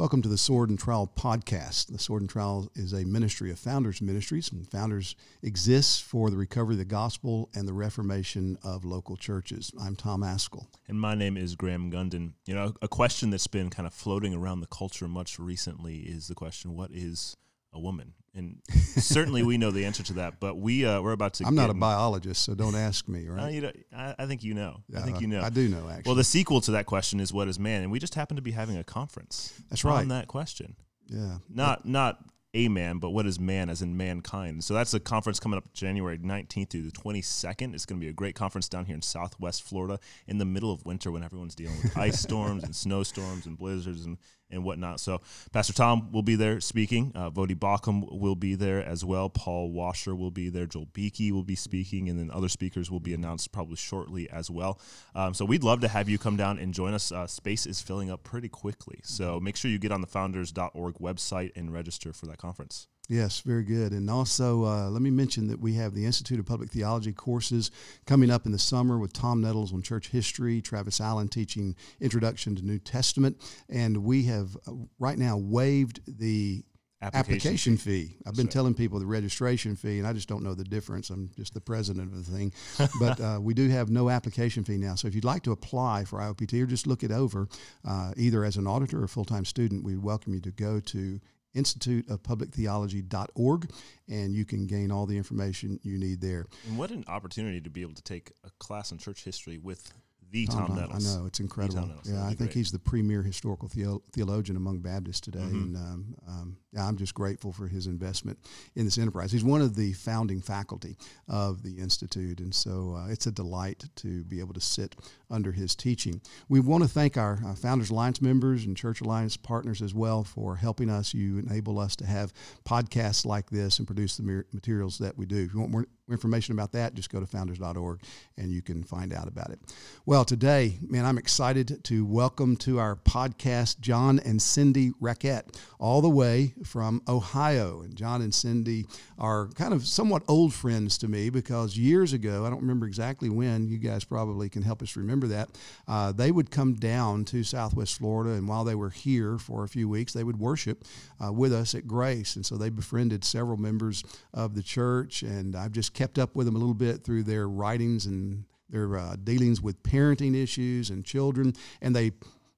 Welcome to the Sword and Trowel podcast. The Sword and Trowel is a ministry of Founders Ministries, and Founders exists for the recovery of the gospel and the reformation of local churches. I'm Tom Ascol. And my name is Graham Gunden. You know, a question that's been kind of floating around the culture much recently is the question what is a woman? And certainly we know the answer to that, but we uh, we're about to. I'm not a biologist, so don't ask me. Right? Uh, you know, I, I, think you know. Yeah, I think you know. I do know actually. Well, the sequel to that question is what is man, and we just happen to be having a conference. That's right. On that question. Yeah. Not not a man, but what is man as in mankind? So that's a conference coming up January 19th through the 22nd. It's going to be a great conference down here in Southwest Florida in the middle of winter when everyone's dealing with ice storms and snowstorms and blizzards and and whatnot. So Pastor Tom will be there speaking. Uh, Voddie Baucham will be there as well. Paul Washer will be there. Joel Beeke will be speaking, and then other speakers will be announced probably shortly as well. Um, so we'd love to have you come down and join us. Uh, space is filling up pretty quickly, so make sure you get on the founders.org website and register for that conference. Yes, very good. And also, uh, let me mention that we have the Institute of Public Theology courses coming up in the summer with Tom Nettles on church history, Travis Allen teaching Introduction to New Testament. And we have uh, right now waived the application, application fee. fee. I've been telling people the registration fee, and I just don't know the difference. I'm just the president of the thing. but uh, we do have no application fee now. So if you'd like to apply for IOPT or just look it over, uh, either as an auditor or full time student, we welcome you to go to instituteofpublictheology.org, and you can gain all the information you need there. And what an opportunity to be able to take a class in church history with the Tom, Tom Nettles. I know it's incredible. Yeah, I think he's the premier historical theo- theologian among Baptists today, mm-hmm. and um, um, yeah, I'm just grateful for his investment in this enterprise. He's one of the founding faculty of the institute, and so uh, it's a delight to be able to sit under his teaching. We want to thank our uh, Founders Alliance members and Church Alliance partners as well for helping us. You enable us to have podcasts like this and produce the materials that we do. If you want more information about that, just go to founders.org and you can find out about it. Well, today, man, I'm excited to welcome to our podcast John and Cindy Raquet, all the way from Ohio. And John and Cindy are kind of somewhat old friends to me because years ago, I don't remember exactly when, you guys probably can help us remember that, uh, they would come down to Southwest Florida. And while they were here for a few weeks, they would worship uh, with us at Grace. And so they befriended several members of the church. And I've just kept up with them a little bit through their writings and their uh, dealings with parenting issues and children. And they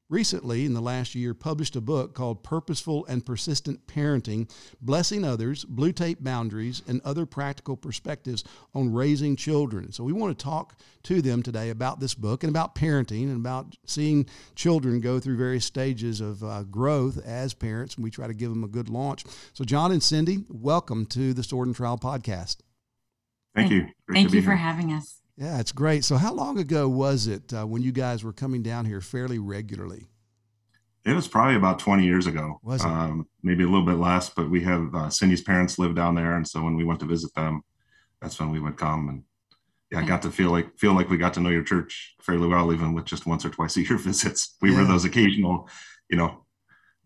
recently, in the last year, published a book called Purposeful and Persistent Parenting Blessing Others, Blue Tape Boundaries, and Other Practical Perspectives on Raising Children. So, we want to talk to them today about this book and about parenting and about seeing children go through various stages of uh, growth as parents. And we try to give them a good launch. So, John and Cindy, welcome to the Sword and Trowel podcast. Thank you. Great Thank you for having us. Yeah, it's great. So, how long ago was it uh, when you guys were coming down here fairly regularly? It was probably about 20 years ago. Was it? Um, maybe a little bit less, but we have uh, Cindy's parents live down there, and so when we went to visit them, that's when we would come. And yeah, I got to feel like feel like we got to know your church fairly well, even with just once or twice a year visits. We yeah. were those occasional, you know,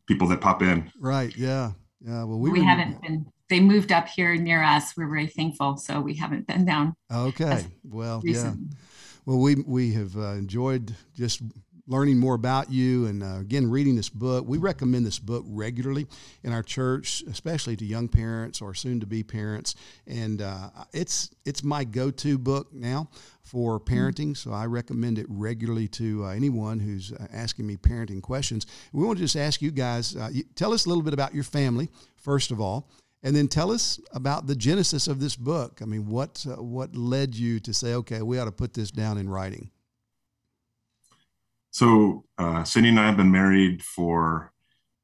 people that pop in. Right. Yeah. Yeah. Well, we, we haven't been they moved up here near us. We're very thankful. So we haven't been down. Okay. Well, recently. yeah. Well, we we have uh, enjoyed just learning more about you and uh, again reading this book we recommend this book regularly in our church especially to young parents or soon to be parents and uh, it's it's my go-to book now for parenting so i recommend it regularly to uh, anyone who's uh, asking me parenting questions we want to just ask you guys uh, tell us a little bit about your family first of all and then tell us about the genesis of this book. I mean, what uh, what led you to say, okay, we ought to put this down in writing? So, uh, Cindy and I have been married for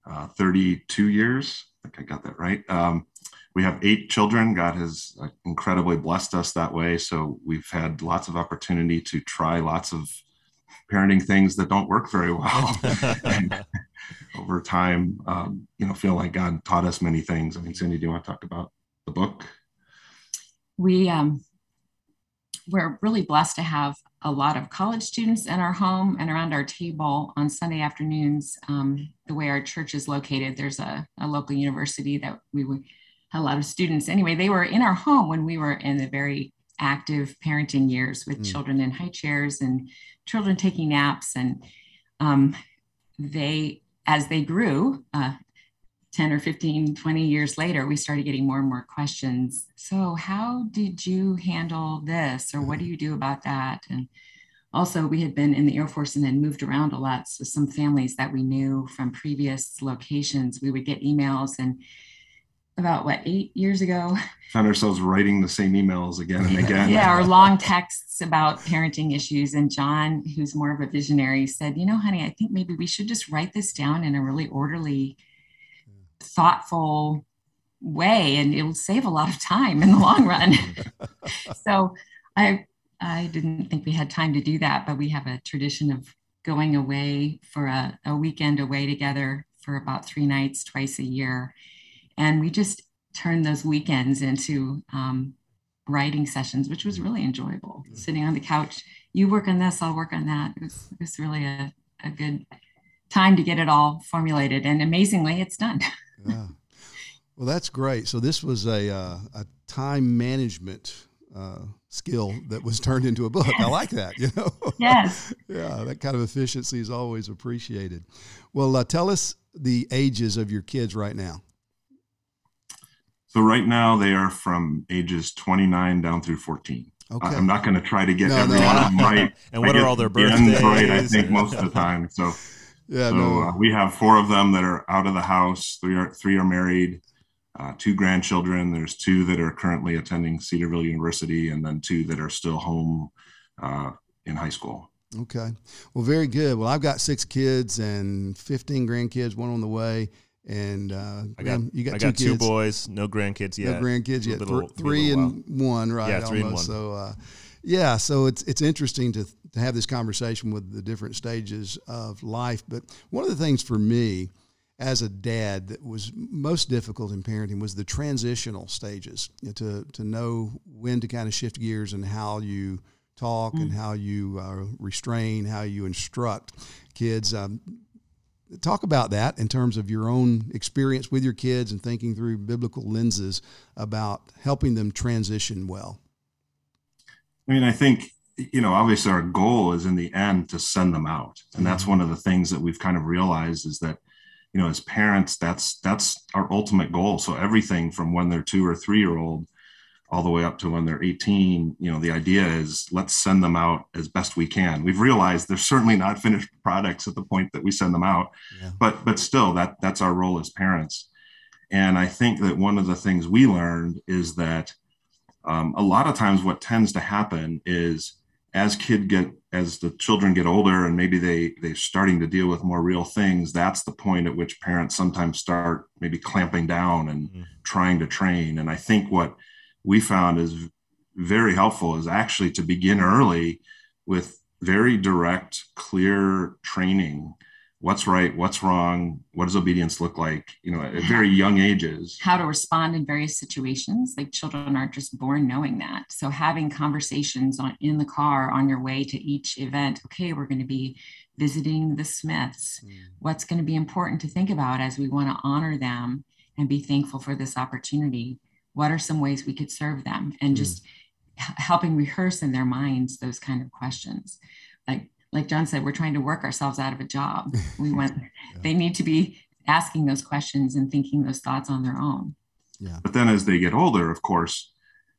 uh, 32 years. I think I got that right. Um, we have eight children. God has uh, incredibly blessed us that way. So, we've had lots of opportunity to try lots of parenting things that don't work very well. and, over time, um, you know, feel like God taught us many things. I mean, Cindy, do you want to talk about the book? We um, we're really blessed to have a lot of college students in our home and around our table on Sunday afternoons. Um, the way our church is located, there's a, a local university that we had a lot of students. Anyway, they were in our home when we were in the very active parenting years with mm. children in high chairs and children taking naps and um, they as they grew, uh, 10 or 15, 20 years later, we started getting more and more questions. So, how did you handle this? Or what do you do about that? And also, we had been in the Air Force and then moved around a lot. So, some families that we knew from previous locations, we would get emails and about what eight years ago? Found ourselves writing the same emails again and again. Yeah or long texts about parenting issues and john who's more of a visionary said you know honey i think maybe we should just write this down in a really orderly thoughtful way and it will save a lot of time in the long run. So i i didn't think we had time to do that but we have a tradition of going away for a, a weekend away together for about three nights twice a year and we just turned those weekends into um, writing sessions which was really enjoyable mm-hmm. sitting on the couch you work on this i'll work on that it was, it was really a, a good time to get it all formulated and amazingly it's done yeah. Well, that's great. So this was a uh, a time management uh, skill that was turned into a book. I like that. You know. Yes. yeah, that kind of efficiency is always appreciated. Well, uh, tell us the ages of your kids right now. So right now they are from ages 29 down through 14. Okay. I'm not going to try to get no, every no. one of them right. and what are all their birthdays? Right, I think most of the time. So yeah, so no. uh, we have four of them that are out of the house. Three are three are married. Uh, two grandchildren. There's two that are currently attending Cedarville University, and then two that are still home uh, in high school. Okay. Well, very good. Well, I've got six kids and 15 grandkids, one on the way. And uh, I got, you got, I two, got two boys, no grandkids yet. No grandkids yet. Little, three and one, right? Yeah, three almost. and one. So, uh, yeah, so it's it's interesting to to have this conversation with the different stages of life. But one of the things for me as a dad that was most difficult in parenting was the transitional stages you know, to to know when to kind of shift gears and how you talk mm. and how you uh, restrain, how you instruct kids. Um, talk about that in terms of your own experience with your kids and thinking through biblical lenses about helping them transition well. I mean, I think you know, obviously our goal is in the end to send them out. And that's mm-hmm. one of the things that we've kind of realized is that, you know, as parents, that's that's our ultimate goal. So everything from when they're two or three year old all the way up to when they're 18, you know, the idea is let's send them out as best we can. We've realized they're certainly not finished products at the point that we send them out, yeah. but but still that that's our role as parents. And I think that one of the things we learned is that um, a lot of times what tends to happen is as kid get as the children get older and maybe they they're starting to deal with more real things that's the point at which parents sometimes start maybe clamping down and mm. trying to train and i think what we found is very helpful is actually to begin early with very direct clear training what's right, what's wrong, what does obedience look like, you know, at very young ages. How to respond in various situations. Like children aren't just born knowing that. So having conversations on in the car on your way to each event, okay, we're going to be visiting the Smiths. Mm. What's going to be important to think about as we want to honor them and be thankful for this opportunity? What are some ways we could serve them? And mm. just helping rehearse in their minds those kind of questions. Like like John said, we're trying to work ourselves out of a job. We want yeah. they need to be asking those questions and thinking those thoughts on their own. Yeah. But then as they get older, of course,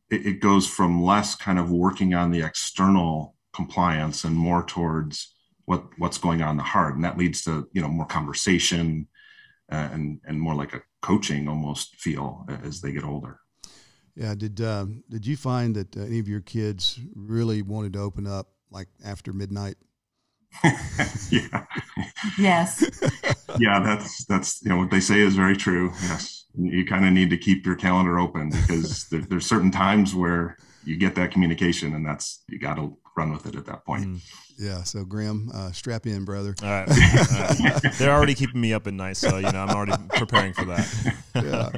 it, it goes from less kind of working on the external compliance and more towards what what's going on in the heart, and that leads to you know more conversation uh, and and more like a coaching almost feel as they get older. Yeah. Did um, did you find that uh, any of your kids really wanted to open up like after midnight yeah. Yes. yeah, that's that's you know what they say is very true. Yes, you kind of need to keep your calendar open because there, there's certain times where you get that communication, and that's you got to run with it at that point. Mm. Yeah. So Graham, uh, strap in, brother. All right. All right. They're already keeping me up at night, so you know I'm already preparing for that. yeah.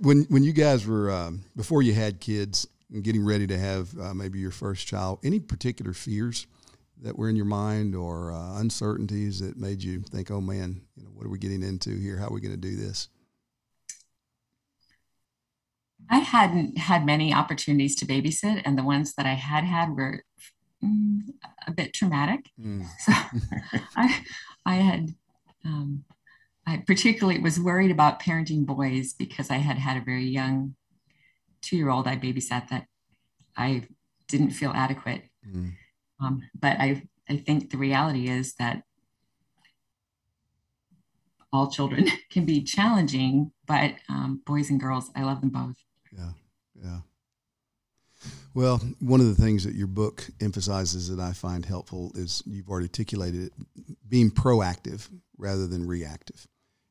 When when you guys were um, before you had kids and getting ready to have uh, maybe your first child, any particular fears? that were in your mind or uh, uncertainties that made you think, oh man, you know, what are we getting into here? How are we going to do this? I hadn't had many opportunities to babysit, and the ones that I had had were mm, a bit traumatic. Mm. So I, I had um, I particularly was worried about parenting boys because I had had a very young two year old I babysat that I didn't feel adequate. Mm. Um, but I, I think the reality is that all children can be challenging, but um, boys and girls, I love them both. Yeah, yeah. Well, one of the things that your book emphasizes that I find helpful is you've already articulated it, being proactive rather than reactive,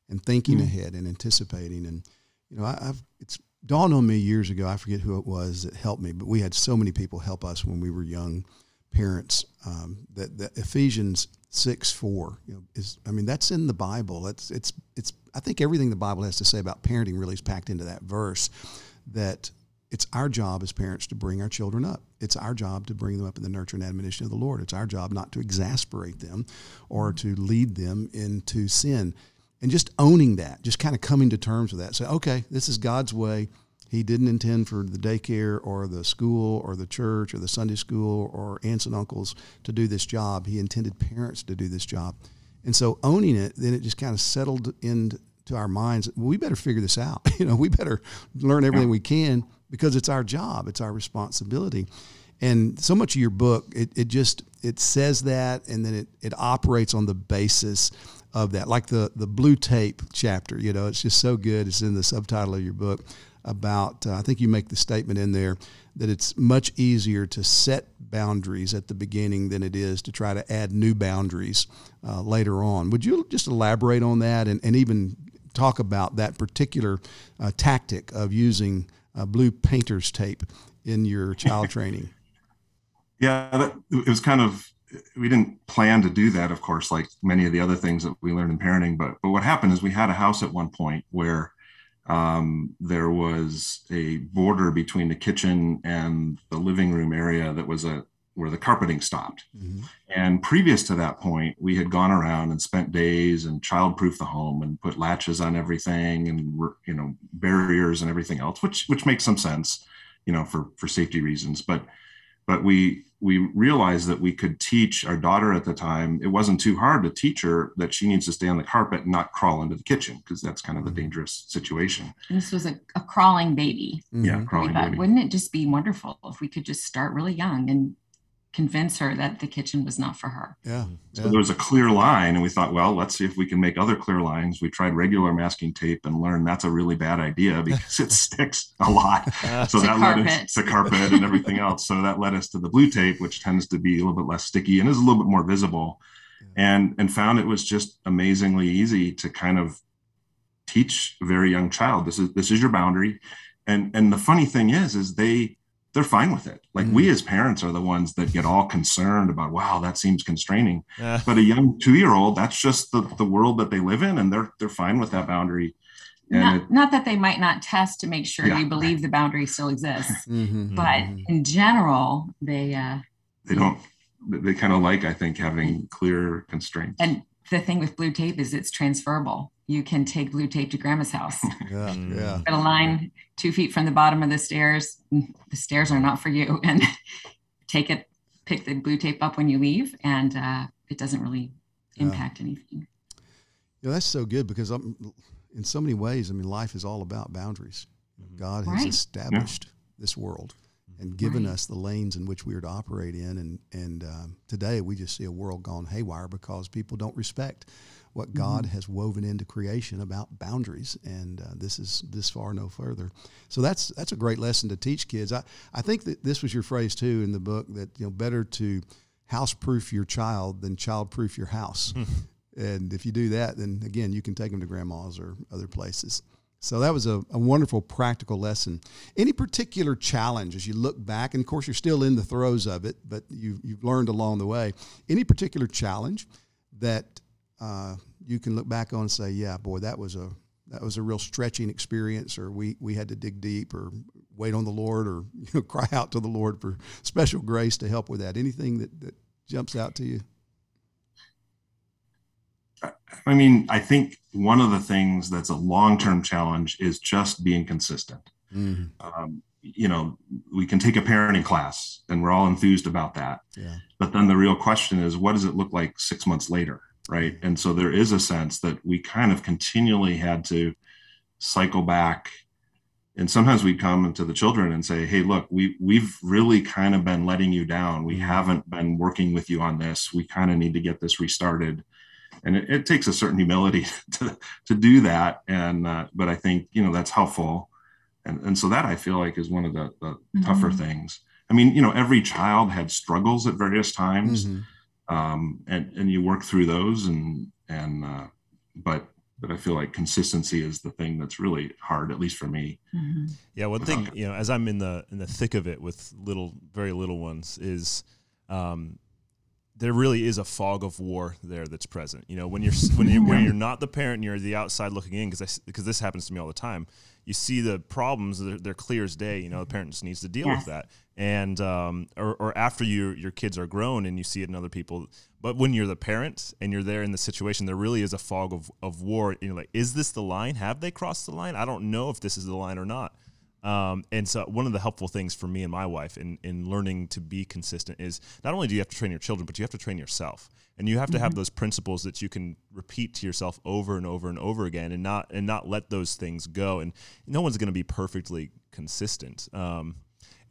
and thinking mm-hmm. ahead and anticipating. And you know, I, have it's dawned on me years ago. I forget who it was that helped me, but we had so many people help us when we were young parents. Um, that, that Ephesians six four, you know, is I mean that's in the Bible. It's it's it's. I think everything the Bible has to say about parenting really is packed into that verse. That it's our job as parents to bring our children up. It's our job to bring them up in the nurture and admonition of the Lord. It's our job not to exasperate them or to lead them into sin. And just owning that, just kind of coming to terms with that. Say, okay, this is God's way. He didn't intend for the daycare or the school or the church or the Sunday school or aunts and uncles to do this job. He intended parents to do this job. And so owning it, then it just kind of settled into our minds. Well, we better figure this out. You know, we better learn everything we can because it's our job, it's our responsibility. And so much of your book, it, it just it says that and then it, it operates on the basis of that. Like the the blue tape chapter, you know, it's just so good. It's in the subtitle of your book about, uh, I think you make the statement in there that it's much easier to set boundaries at the beginning than it is to try to add new boundaries uh, later on. Would you just elaborate on that and, and even talk about that particular uh, tactic of using uh, blue painter's tape in your child training? Yeah, that, it was kind of we didn't plan to do that, of course, like many of the other things that we learned in parenting. But but what happened is we had a house at one point where um, there was a border between the kitchen and the living room area that was a where the carpeting stopped. Mm-hmm. And previous to that point, we had gone around and spent days and childproof the home and put latches on everything and you know barriers and everything else, which which makes some sense, you know, for for safety reasons. But but we we realized that we could teach our daughter at the time it wasn't too hard to teach her that she needs to stay on the carpet and not crawl into the kitchen because that's kind of a mm-hmm. dangerous situation and this was a, a crawling baby yeah crawling thought, baby. wouldn't it just be wonderful if we could just start really young and convince her that the kitchen was not for her. Yeah. So there was a clear line, and we thought, well, let's see if we can make other clear lines. We tried regular masking tape and learned that's a really bad idea because it sticks a lot. Uh, so that carpet. led us to carpet and everything else. So that led us to the blue tape, which tends to be a little bit less sticky and is a little bit more visible. And and found it was just amazingly easy to kind of teach a very young child this is this is your boundary. And and the funny thing is, is they they're fine with it. Like mm. we as parents are the ones that get all concerned about, wow, that seems constraining. Yeah. But a young two year old, that's just the, the world that they live in, and they're they're fine with that boundary. And not, it, not that they might not test to make sure yeah, you believe right. the boundary still exists, mm-hmm, but mm-hmm. in general, they uh, they don't. They kind of like, I think, having clear constraints. And the thing with blue tape is it's transferable you can take blue tape to grandma's house. Yeah, yeah. Put a line two feet from the bottom of the stairs. The stairs are not for you, and take it, pick the blue tape up when you leave, and uh, it doesn't really impact yeah. anything. Yeah, that's so good because I'm, in so many ways, I mean, life is all about boundaries. Mm-hmm. God has right. established yeah. this world and given right. us the lanes in which we are to operate in. And and um, today we just see a world gone haywire because people don't respect what God mm-hmm. has woven into creation about boundaries, and uh, this is this far no further. So that's that's a great lesson to teach kids. I, I think that this was your phrase too in the book that you know better to house proof your child than child proof your house. and if you do that, then again you can take them to grandma's or other places. So that was a, a, wonderful practical lesson. Any particular challenge as you look back, and of course you're still in the throes of it, but you've, you've learned along the way. Any particular challenge that uh, you can look back on and say, yeah, boy, that was a that was a real stretching experience, or we we had to dig deep, or wait on the Lord, or you know, cry out to the Lord for special grace to help with that. Anything that, that jumps out to you? I mean, I think one of the things that's a long term challenge is just being consistent. Mm-hmm. Um, you know, we can take a parenting class and we're all enthused about that. Yeah. But then the real question is, what does it look like six months later? Right? And so there is a sense that we kind of continually had to cycle back and sometimes we'd come to the children and say hey look we we've really kind of been letting you down we mm-hmm. haven't been working with you on this we kind of need to get this restarted and it, it, takes a certain humility to to do that and uh, but i think you know that's helpful and and so that i feel like is one of the, the mm-hmm. tougher things i mean you know every child had struggles at various times mm-hmm. Um, and and you work through those and and uh, but but I feel like consistency is the thing that's really hard, at least for me. Mm-hmm. Yeah, one thing you know, as I'm in the in the thick of it with little, very little ones, is um, there really is a fog of war there that's present. You know, when you're when you when you're not the parent, and you're the outside looking in, because because this happens to me all the time. You see the problems; they're, they're clear as day. You know, the parent just needs to deal yes. with that, and um, or, or after your your kids are grown and you see it in other people. But when you're the parent and you're there in the situation, there really is a fog of of war. You're like, is this the line? Have they crossed the line? I don't know if this is the line or not. Um, and so one of the helpful things for me and my wife in, in learning to be consistent is not only do you have to train your children, but you have to train yourself. And you have to mm-hmm. have those principles that you can repeat to yourself over and over and over again and not and not let those things go. And no one's going to be perfectly consistent. Um,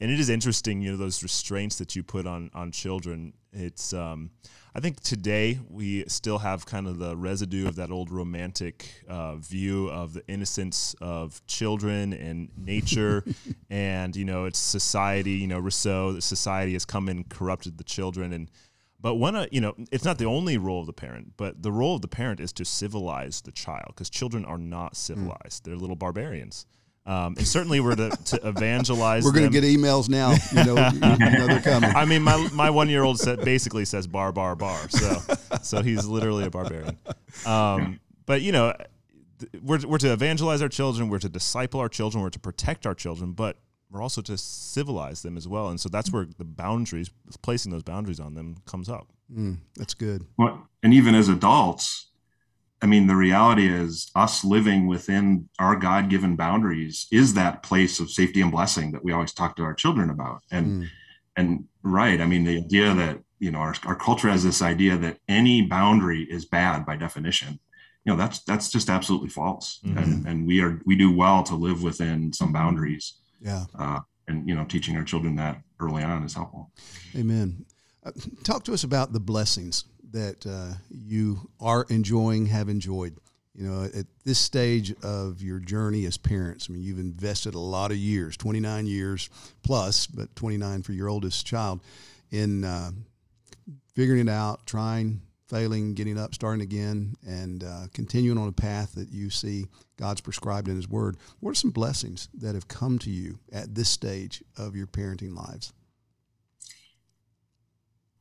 and it is interesting, you know, those restraints that you put on on children. It's um, I think today we still have kind of the residue of that old romantic uh, view of the innocence of children and nature, and you know it's society. You know Rousseau, society has come and corrupted the children, and but when a you know it's not the only role of the parent, but the role of the parent is to civilize the child because children are not civilized; mm. they're little barbarians. Um, and certainly we're to, to evangelize. We're going to get emails now. You know, you know they're coming. I mean, my my one year old said basically says bar bar bar. So so he's literally a barbarian. Um, but you know, we're we're to evangelize our children. We're to disciple our children. We're to protect our children. But we're also to civilize them as well. And so that's where the boundaries, placing those boundaries on them, comes up. Mm, that's good. Well, and even as adults, I mean, the reality is us living within our God given boundaries is that place of safety and blessing that we always talk to our children about. And, mm. and right. I mean, the idea that, you know, our, our culture has this idea that any boundary is bad by definition. You know, that's, that's just absolutely false. Mm-hmm. And, and we are, we do well to live within some boundaries. Yeah. Uh, and, you know, teaching our children that early on is helpful. Amen. Uh, talk to us about the blessings that uh, you are enjoying, have enjoyed. You know, at this stage of your journey as parents, I mean, you've invested a lot of years 29 years plus, but 29 for your oldest child in uh, figuring it out, trying, failing, getting up, starting again, and uh, continuing on a path that you see God's prescribed in His Word. What are some blessings that have come to you at this stage of your parenting lives?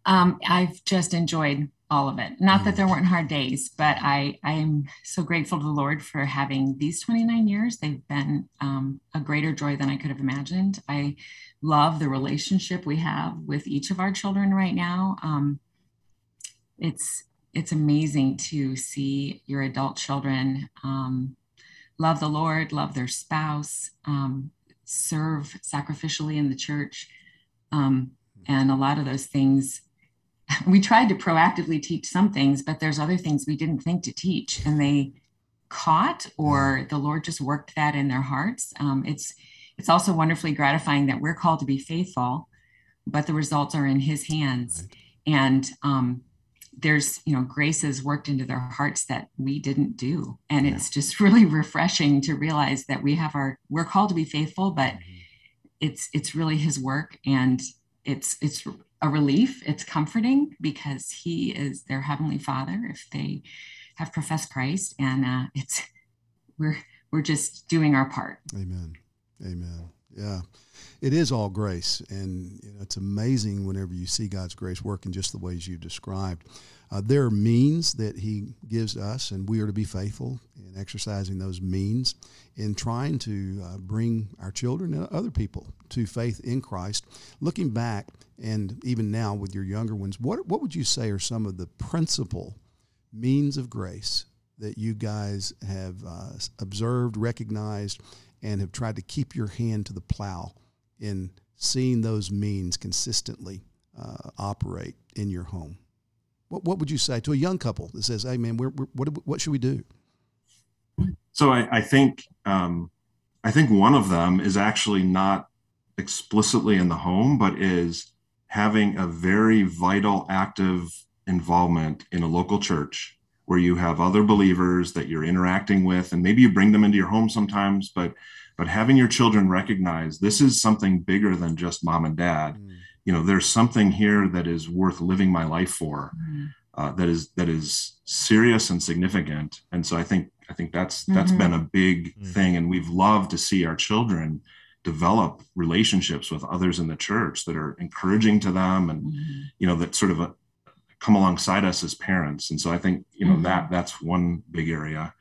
Um, I've just enjoyed all of it. Not that there weren't hard days, but I I am so grateful to the Lord for having these 29 years. They've been um, a greater joy than I could have imagined. I love the relationship we have with each of our children right now. Um, it's it's amazing to see your adult children um, love the Lord, love their spouse, um, serve sacrificially in the church, um, and a lot of those things we tried to proactively teach some things, but there's other things we didn't think to teach, and they caught, or the Lord just worked that in their hearts. Um, it's it's also wonderfully gratifying that we're called to be faithful, but the results are in His hands, right. and um, there's you know graces worked into their hearts that we didn't do, and yeah. it's just really refreshing to realize that we have our we're called to be faithful, but mm-hmm. it's it's really His work, and it's it's a relief. It's comforting because He is their heavenly Father if they have professed Christ, and uh, it's we're we're just doing our part. Amen. Amen. Yeah, it is all grace, and you know, it's amazing whenever you see God's grace work in just the ways you've described. Uh, there are means that He gives us, and we are to be faithful in exercising those means in trying to uh, bring our children and other people to faith in Christ. Looking back, and even now with your younger ones, what, what would you say are some of the principal means of grace that you guys have uh, observed, recognized, and have tried to keep your hand to the plow in seeing those means consistently uh, operate in your home? What, what would you say to a young couple that says, "Hey, man, we're, we're, what what should we do?" So I, I think um, I think one of them is actually not explicitly in the home, but is having a very vital, active involvement in a local church where you have other believers that you're interacting with, and maybe you bring them into your home sometimes, but but having your children recognize this is something bigger than just mom and dad. Mm. You know, there's something here that is worth living my life for. Mm. Uh, that is that is serious and significant, and so I think I think that's that's mm-hmm. been a big mm-hmm. thing, and we've loved to see our children develop relationships with others in the church that are encouraging to them, and mm-hmm. you know that sort of a, come alongside us as parents. And so I think you know that mm-hmm. that's one big area.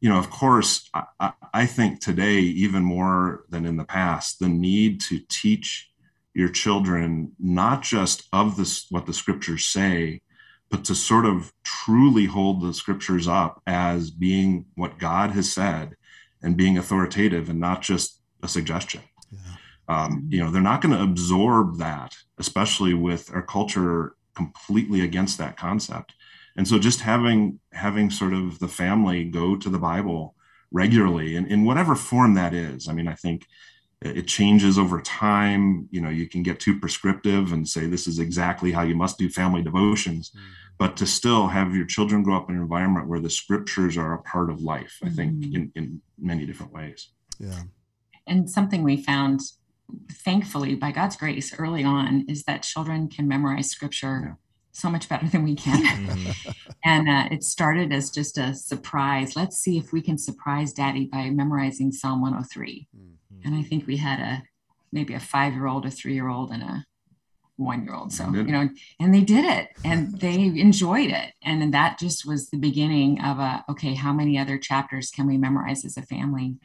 You know, of course, I, I think today even more than in the past, the need to teach your children not just of this what the scriptures say but to sort of truly hold the scriptures up as being what God has said and being authoritative and not just a suggestion. Yeah. Um, you know, they're not going to absorb that, especially with our culture completely against that concept. And so just having having sort of the family go to the Bible regularly and in whatever form that is. I mean, I think it changes over time you know you can get too prescriptive and say this is exactly how you must do family devotions mm-hmm. but to still have your children grow up in an environment where the scriptures are a part of life i think mm-hmm. in, in many different ways yeah and something we found thankfully by god's grace early on is that children can memorize scripture yeah so much better than we can. Mm-hmm. and uh, it started as just a surprise. Let's see if we can surprise daddy by memorizing Psalm 103. Mm and I think we had a maybe a five year old, a three year old, and a one year old. So, you know, and they did it and they enjoyed it. And that just was the beginning of a okay, how many other chapters can we memorize as a family?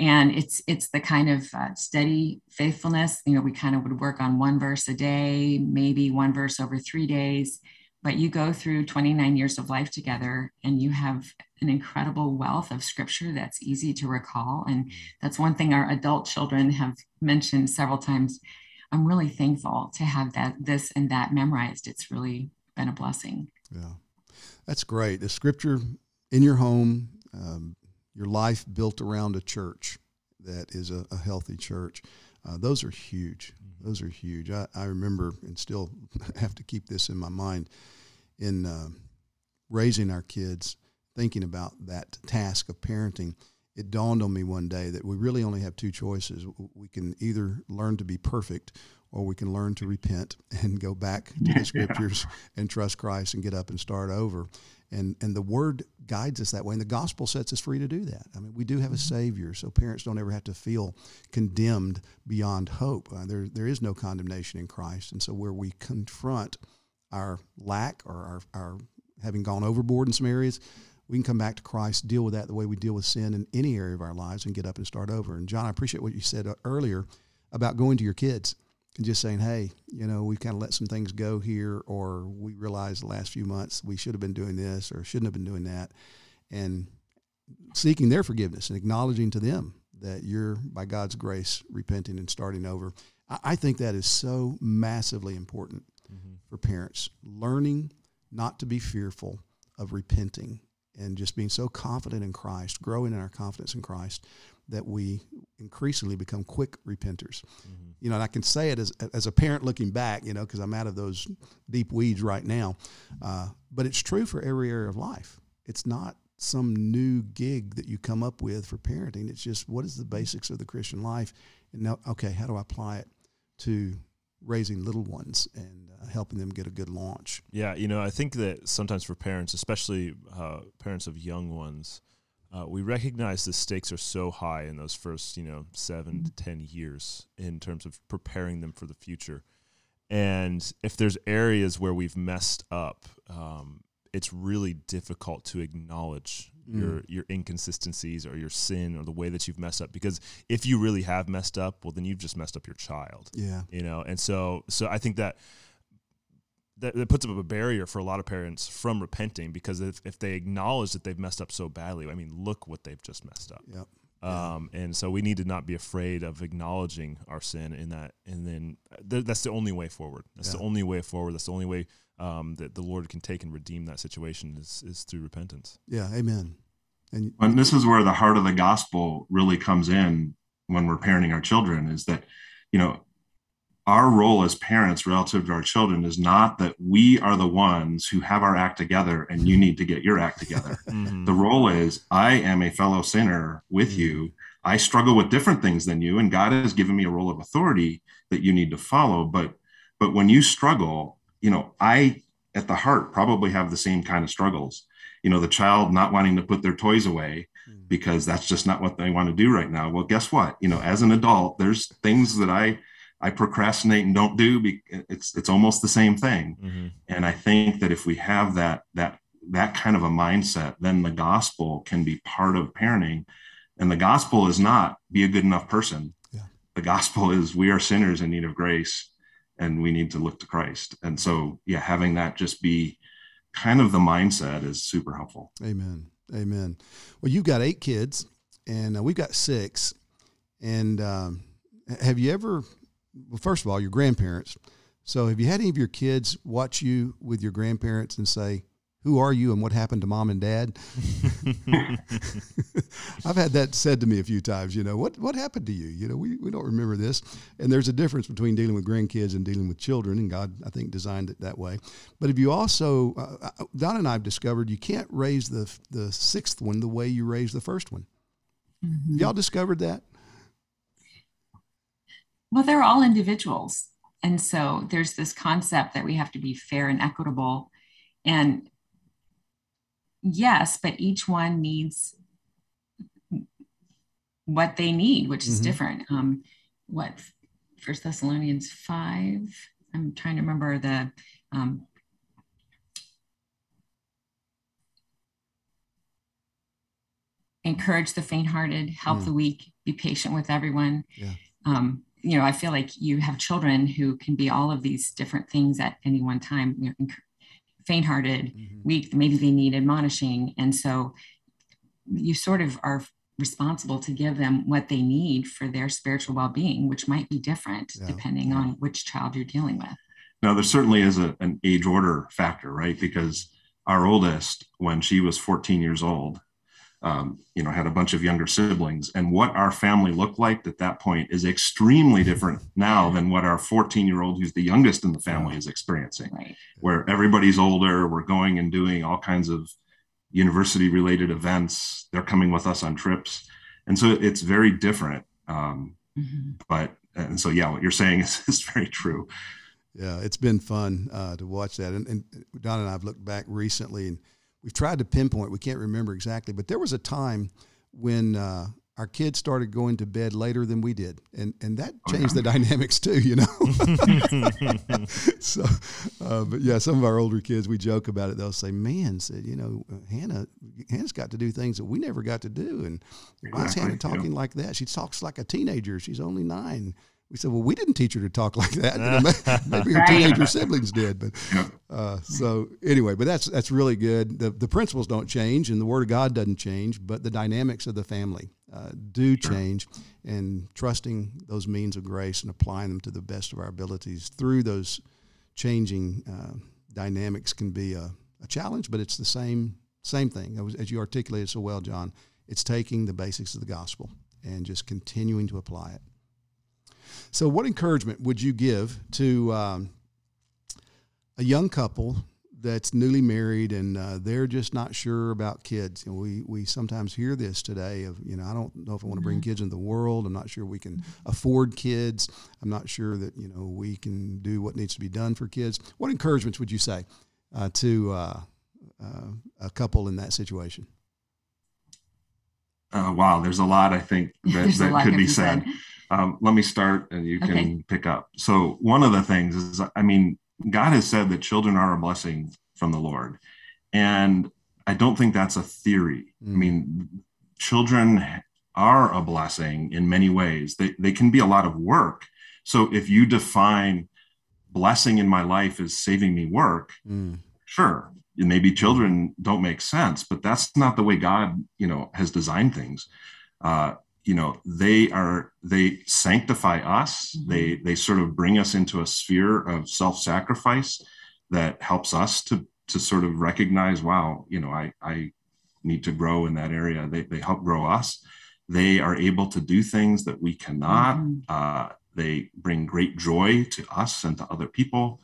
And it's it's the kind of uh, steady faithfulness. You know, we kind of would work on one verse a day, maybe one verse over three days. But you go through 29 years of life together and you have an incredible wealth of scripture that's easy to recall. And mm. that's one thing our adult children have mentioned several times. I'm really thankful to have that this and that memorized. It's really been a blessing. Yeah, that's great. The scripture in your home, um, your life built around a church that is a, a healthy church. Uh, those are huge. Mm-hmm. Those are huge. I, I, remember and still have to keep this in my mind in uh, raising our kids thinking about that task of parenting, it dawned on me one day that we really only have two choices. We can either learn to be perfect or we can learn to repent and go back to the scriptures yeah. and trust Christ and get up and start over. And and the word guides us that way and the gospel sets us free to do that. I mean, we do have a mm-hmm. savior, so parents don't ever have to feel condemned beyond hope. Uh, there there is no condemnation in Christ. And so where we confront our lack or our, our having gone overboard in some areas, we can come back to Christ, deal with that the way we deal with sin in any area of our lives, and get up and start over. And John, I appreciate what you said uh, earlier about going to your kids and just saying, hey, you know, we've kind of let some things go here, or we realized the last few months we should have been doing this or shouldn't have been doing that. And seeking their forgiveness and acknowledging to them that you're, by God's grace, repenting and starting over. I, think that is so massively important mm-hmm. for parents. Learning not to be fearful of repenting and just being so confident in Christ, growing in our confidence in Christ, that we increasingly become quick repenters. Mm-hmm. You know, and I can say it as, as a parent looking back, you know, because I'm out of those deep weeds right now. Uh, but it's true for every area of life. It's not some new gig that you come up with for parenting. It's just what is the basics of the Christian life? And now, okay, how do I apply it to raising little ones and uh, helping them get a good launch. Yeah, you know, I think that sometimes for parents, especially uh, parents of young ones, uh, we recognize the stakes are so high in those first, you know, 7 mm-hmm. to ten years in terms of preparing them for the future. And if there's areas where we've messed up, um, it's really difficult to acknowledge mm. your your inconsistencies or your sin or the way that you've messed up because if you really have messed up well then you've just messed up your child yeah you know and so so i think that that, that puts up a barrier for a lot of parents from repenting because if, if they acknowledge that they've messed up so badly i mean look what they've just messed up yep Um, and so we need to not be afraid of acknowledging our sin in that, and then th- that's the only way forward. That's Yeah. the only way forward. That's the only way um, that the Lord can take and redeem that situation is, is through repentance. Yeah, amen. And And this is where the heart of the gospel really comes in when we're parenting our children is that, you know, our role as parents relative to our children is not that we are the ones who have our act together and you need to get your act together. Mhm. the role is I am a fellow sinner with you. I struggle with different things than you, and God has given me a role of authority that you need to follow. But but when you struggle, you know, I at the heart probably have the same kind of struggles. You know, the child not wanting to put their toys away because that's just not what they want to do right now. Well, guess what? You know, as an adult, there's things that I I procrastinate and don't do. It's it's almost the same thing. Mhm. And I think that if we have that that that kind of a mindset, then the gospel can be part of parenting. And the gospel is not be a good enough person. Yeah. The gospel is we are sinners in need of grace and we need to look to Christ. And so, yeah, having that just be kind of the mindset is super helpful. Amen. Amen. Well, you've got eight kids, and uh, we've got six. And um, have you ever, well, first of all, your grandparents. So have you had any of your kids watch you with your grandparents and say, who are you and what happened to mom and dad? I've had that said to me a few times, you know, what, what happened to you? You know, we, we don't remember this. And there's a difference between dealing with grandkids and dealing with children. And God, I think, designed it that way. But if you also, uh, uh, Donna and I have discovered you can't raise the, the sixth one the way you raised the first one. Mhm. Y'all discovered that? Well, they're all individuals. And so there's this concept that we have to be fair and equitable. And yes, but each one needs what they need, which is Mhm. different. Um, what First Thessalonians five? I'm trying to remember the um, encourage the faint-hearted, help Mm. the weak, be patient with everyone. Yeah. Um, you know, I feel like you have children who can be all of these different things at any one time. You know, enc- faint-hearted, mm-hmm. weak, maybe they need admonishing, and so you sort of are responsible to give them what they need for their spiritual well-being, which might be different Yeah. depending on which child you're dealing with. Now, there certainly is a, an age order factor, right? Because our oldest, when she was 14 years old, um, you know, had a bunch of younger siblings, and what our family looked like at that point is extremely different now than what our 14 year old, who's the youngest in the family, is experiencing. Right. Where everybody's older, we're going and doing all kinds of university related events. They're coming with us on trips, and so it's very different. Um, Mhm. but and so, yeah, what you're saying is, is very true. Yeah, it's been fun uh, to watch that. And, and Donna and I have looked back recently, and we've tried to pinpoint. We can't remember exactly, but there was a time when uh, our kids started going to bed later than we did, and and that Oh, changed the dynamics too. You know. so, uh, but yeah, some of our older kids, we joke about it. They'll say, "Man, said you know, Hannah, Hannah's got to do things that we never got to do, and why is Hannah Exactly, yeah. talking like that? She talks like a teenager. She's only nine. We said, well, we didn't teach her to talk like that. You know, maybe her teenager siblings did, but uh, so anyway, but that's that's really good. The the principles don't change, and the Word of God doesn't change, but the dynamics of the family uh, do Sure. change. And trusting those means of grace and applying them to the best of our abilities through those changing uh, dynamics can be a, a challenge, but it's the same same thing as you articulated so well, John. It's taking the basics of the gospel and just continuing to apply it. So, what encouragement would you give to um, a young couple that's newly married and uh, they're just not sure about kids? You know, we we sometimes hear this today of you know I don't know if I want to bring kids into the world. I'm not sure we can afford kids. I'm not sure that you know we can do what needs to be done for kids. What encouragements would you say uh, to uh, uh, a couple in that situation? Uh, wow, there's a lot I think that, that could be be said. Said. Um, let me start and you can Okay. pick up. So, one of the things is, I mean, God has said that children are a blessing from the Lord. And I don't think that's a theory. I Mm. mean, children are a blessing in many ways. They, they can be a lot of work. So, if you define blessing in my life as saving me work, Mm, sure maybe children don't make sense but that's not the way god you know has designed things uh, you know they are they sanctify us. Mm-hmm. they they sort of bring us into a sphere of self-sacrifice that helps us to to sort of recognize wow you know i i need to grow in that area. They, they help grow us. They are able to do things that we cannot. Mm-hmm. uh, they bring great joy to us and to other people.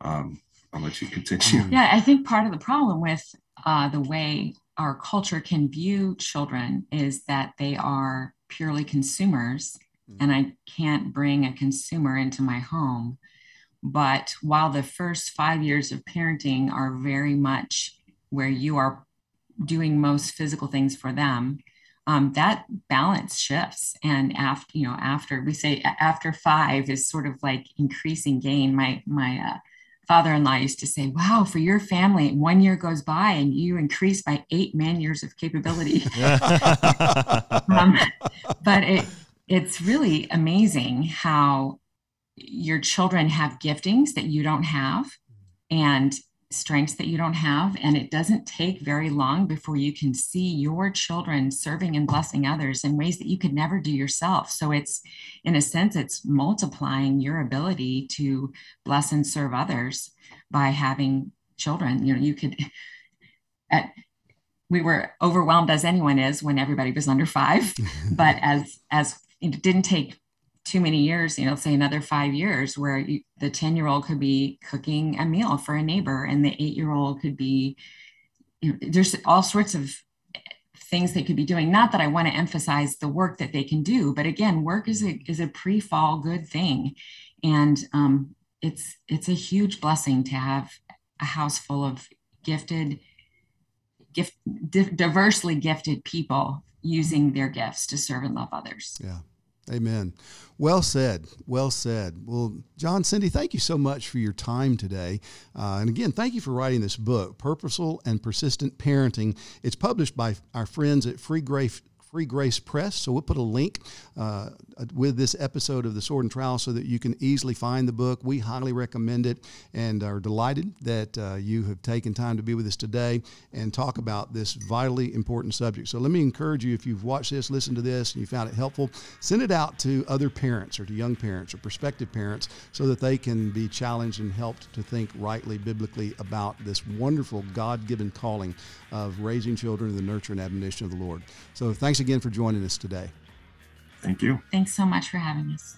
Um, i'll let you continue. Yeah i think part of the problem with uh, the way our culture can view children is that they are purely consumers mm-hmm. and I can't bring a consumer into my home. But while the first five years of parenting are very much where you are doing most physical things for them, um, that balance shifts. And after, you know, after we say after five is sort of like increasing gain. My my uh, father-in-law used to say, "Wow, for your family, one year goes by and you increase by eight man years of capability." um, but it it's really amazing how your children have giftings that you don't have, and strengths that you don't have. And it doesn't take very long before you can see your children serving and blessing others in ways that you could never do yourself. So it's, in a sense, it's multiplying your ability to bless and serve others by having children. You know, you could, at, we were overwhelmed as anyone is when everybody was under five, but as, as it didn't take too many years, you know, say another five years, where you, the 10 year old could be cooking a meal for a neighbor and the eight year old could be, you know, there's all sorts of things they could be doing. Not that I want to emphasize the work that they can do, but again, work is a, is a pre fall good thing. And um, it's, it's a huge blessing to have a house full of gifted, gift, di- diversely gifted people using their gifts to serve and love others. Yeah. Amen. Well said. Well said. Well, John, Cindy, thank you so much for your time today. Uh, and again, thank you for writing this book, Purposeful and Persistent Parenting. It's published by our friends at Free Grace, Free Grace Press. So we'll put a link uh, with this episode of the Sword and Trowel so that you can easily find the book. We highly recommend it and are delighted that uh, you have taken time to be with us today and talk about this vitally important subject. So let me encourage you if you've watched this, listened to this, and you found it helpful, send it out to other parents or to young parents or prospective parents so that they can be challenged and helped to think rightly, biblically about this wonderful God given calling of raising children in the nurture and admonition of the Lord. So thanks again for joining us today. Thank you. Thanks so much for having us.